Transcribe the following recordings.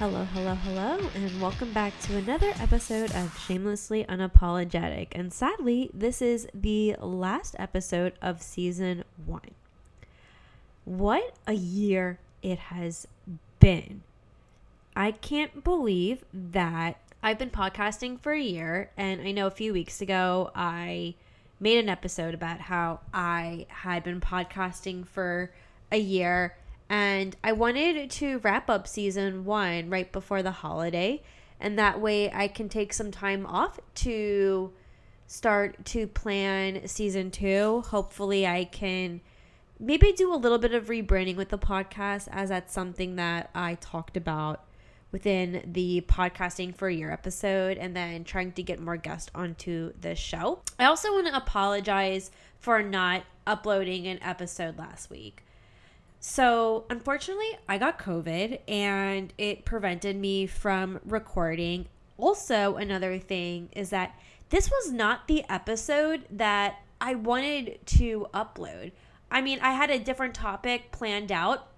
Hello, hello, hello, and welcome back to another episode of Shamelessly Unapologetic. And sadly, this is the last episode of season one. What a year it has been. I can't believe that I've been podcasting for a year, and I know a few weeks ago I made an episode about how I had been podcasting for a year and I wanted to wrap up season one right before the holiday. And that way I can take some time off to start to plan season two. Hopefully, I can maybe do a little bit of rebranding with the podcast, as that's something that I talked about within the podcasting for a year episode and then trying to get more guests onto the show. I also want to apologize for not uploading an episode last week. So, unfortunately, I got COVID and it prevented me from recording. Also, another thing is that this was not the episode that I wanted to upload. I mean, I had a different topic planned out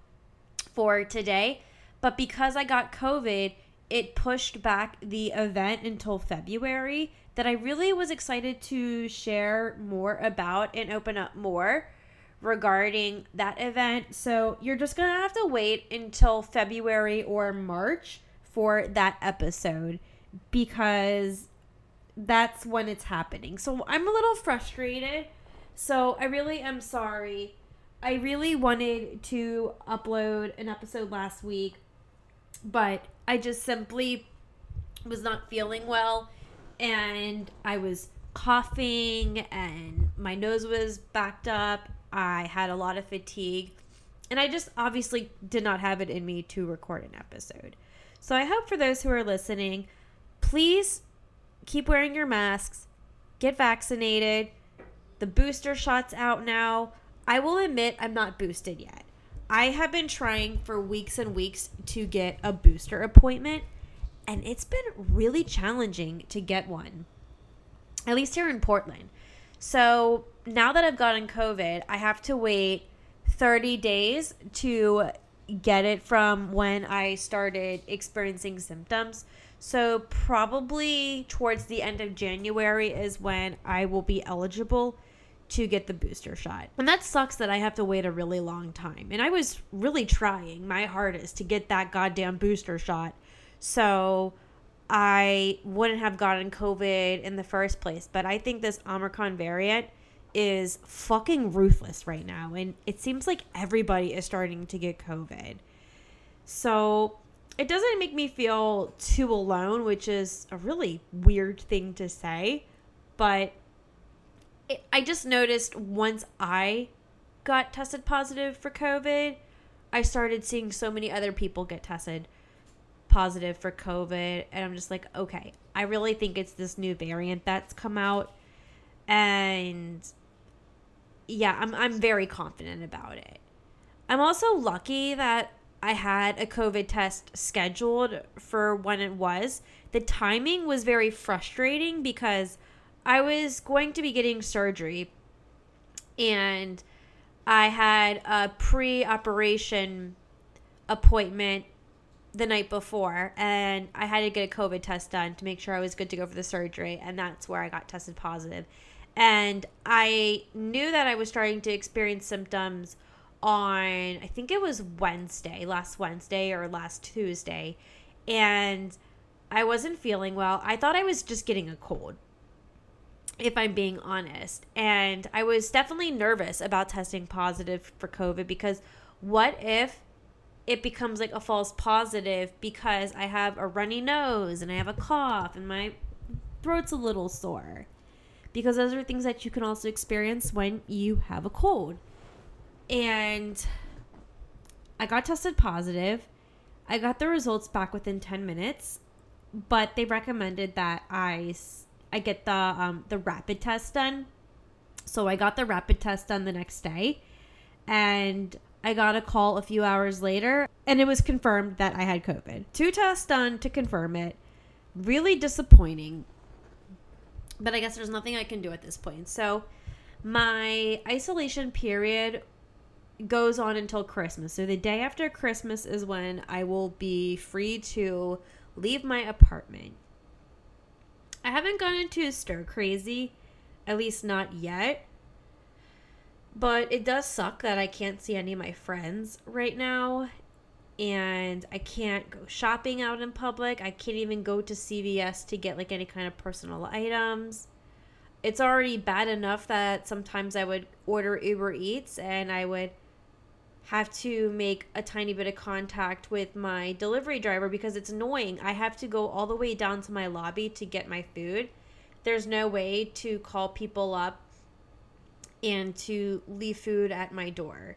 for today, but because I got COVID, it pushed back the event until February that I really was excited to share more about and open up more regarding that event. So you're just going to have to wait until February or March for that episode because that's when it's happening. So I'm a little frustrated. So I really am sorry. I really wanted to upload an episode last week, but I just simply was not feeling well and I was coughing and my nose was backed up I had a lot of fatigue, and I just obviously did not have it in me to record an episode. So I hope for those who are listening, please keep wearing your masks, get vaccinated. The booster shot's out now. I will admit I'm not boosted yet. I have been trying for weeks and weeks to get a booster appointment, and it's been really challenging to get one, at least here in Portland. So now that I've gotten COVID, I have to wait 30 days to get it from when I started experiencing symptoms. So, probably towards the end of January is when I will be eligible to get the booster shot. And that sucks that I have to wait a really long time. And I was really trying my hardest to get that goddamn booster shot. So, I wouldn't have gotten COVID in the first place. But I think this Omicron variant is fucking ruthless right now. And it seems like everybody is starting to get COVID. So it doesn't make me feel too alone, which is a really weird thing to say. But it, I just noticed once I got tested positive for COVID, I started seeing so many other people get tested positive for COVID. And I'm just like, okay, I really think it's this new variant that's come out. And yeah, I'm I'm very confident about it. I'm also lucky that I had a COVID test scheduled for when it was. The timing was very frustrating because I was going to be getting surgery and I had a pre operation appointment the night before and I had to get a COVID test done to make sure I was good to go for the surgery. And that's where I got tested positive. And I knew that I was starting to experience symptoms on, I think it was Wednesday, last Wednesday or last Tuesday. And I wasn't feeling well. I thought I was just getting a cold, if I'm being honest. And I was definitely nervous about testing positive for COVID because what if it becomes like a false positive because I have a runny nose and I have a cough and my throat's a little sore? because those are things that you can also experience when you have a cold. And I got tested positive. I got the results back within 10 minutes, but they recommended that I I get the um, the rapid test done. So I got the rapid test done the next day and I got a call a few hours later and it was confirmed that I had COVID. Two tests done to confirm it. Really disappointing but I guess there's nothing I can do at this point. So my isolation period goes on until Christmas. So the day after Christmas is when I will be free to leave my apartment. I haven't gone into stir crazy, at least not yet. But it does suck that I can't see any of my friends right now. And I can't go shopping out in public. I can't even go to CVS to get like any kind of personal items. It's already bad enough that sometimes I would order Uber Eats and I would have to make a tiny bit of contact with my delivery driver because it's annoying. I have to go all the way down to my lobby to get my food. There's no way to call people up and to leave food at my door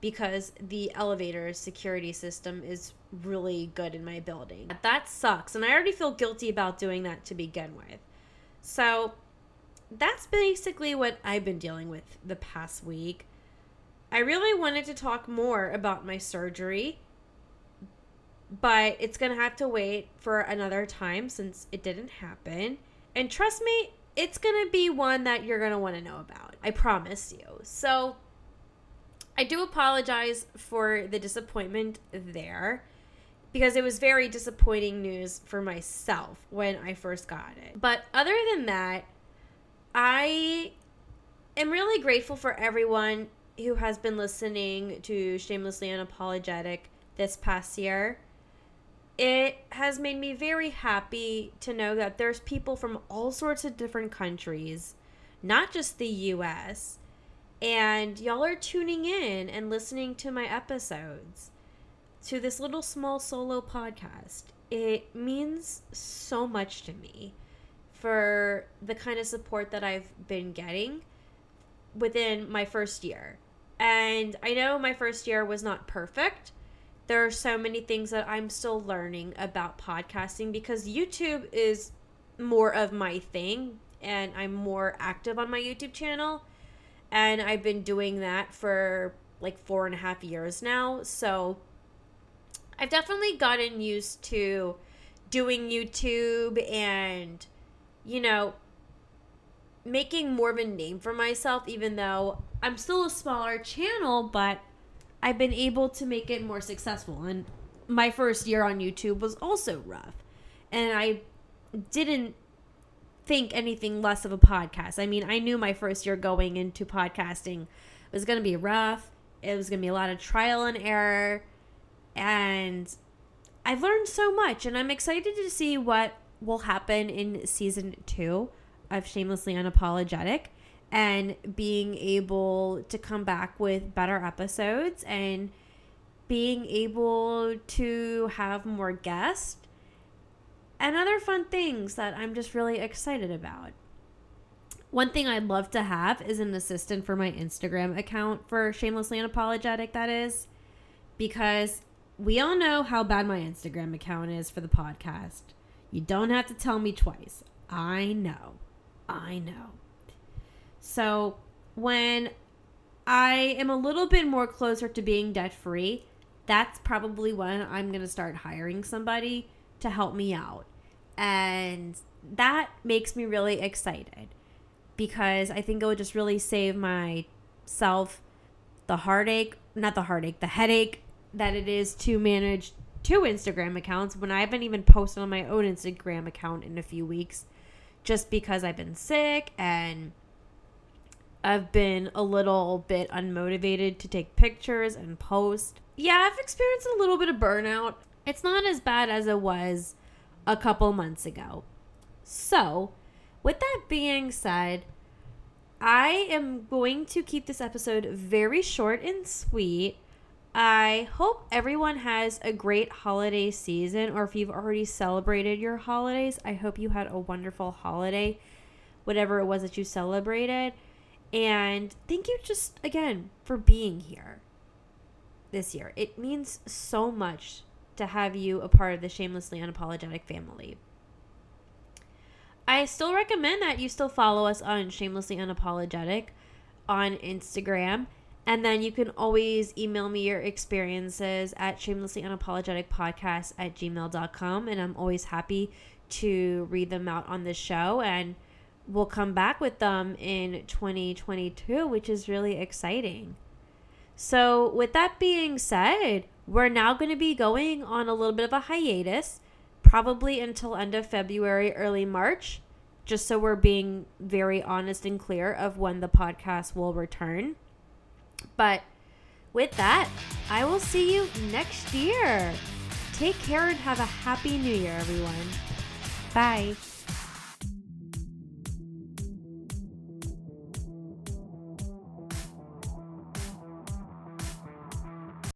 because the elevator security system is really good in my building. That sucks. And I already feel guilty about doing that to begin with. So that's basically what I've been dealing with the past week. I really wanted to talk more about my surgery, but it's going to have to wait for another time since it didn't happen. And trust me, it's going to be one that you're going to want to know about. I promise you. So, I do apologize for the disappointment there because it was very disappointing news for myself when I first got it. But other than that, I am really grateful for everyone who has been listening to Shamelessly Unapologetic this past year. It has made me very happy to know that there's people from all sorts of different countries, not just the US, and y'all are tuning in and listening to my episodes to this little small solo podcast. It means so much to me for the kind of support that I've been getting within my first year. And I know my first year was not perfect. There are so many things that I'm still learning about podcasting because YouTube is more of my thing and I'm more active on my YouTube channel. And I've been doing that for like four and a half years now. So I've definitely gotten used to doing YouTube and, you know, making more of a name for myself, even though I'm still a smaller channel, but I've been able to make it more successful. And my first year on YouTube was also rough. And I didn't think anything less of a podcast. I mean, I knew my first year going into podcasting was going to be rough. It was going to be a lot of trial and error. And I've learned so much. And I'm excited to see what will happen in season two of Shamelessly Unapologetic and being able to come back with better episodes and being able to have more guests and other fun things that I'm just really excited about. One thing I'd love to have is an assistant for my Instagram account for Shamelessly Unapologetic, that is, because we all know how bad my Instagram account is for the podcast. You don't have to tell me twice. I know. I know. So when I am a little bit more closer to being debt free, that's probably when I'm going to start hiring somebody to help me out. And that makes me really excited because I think it would just really save myself the heartache, not the heartache, the headache that it is to manage two Instagram accounts when I haven't even posted on my own Instagram account in a few weeks just because I've been sick and I've been a little bit unmotivated to take pictures and post. Yeah, I've experienced a little bit of burnout. It's not as bad as it was a couple months ago. So, with that being said, I am going to keep this episode very short and sweet. I hope everyone has a great holiday season, or if you've already celebrated your holidays, I hope you had a wonderful holiday, whatever it was that you celebrated. And thank you just again for being here this year. It means so much to have you a part of the Shamelessly Unapologetic family. I still recommend that you still follow us on Shamelessly Unapologetic on Instagram and then you can always email me your experiences at shamelessly unapologetic podcast at gmail.com. And I'm always happy to read them out on the show. And we'll come back with them in 2022, which is really exciting. So, with that being said, we're now going to be going on a little bit of a hiatus, probably until end of February, early March, just so we're being very honest and clear of when the podcast will return. But with that, I will see you next year. Take care and have a happy new year, everyone. Bye.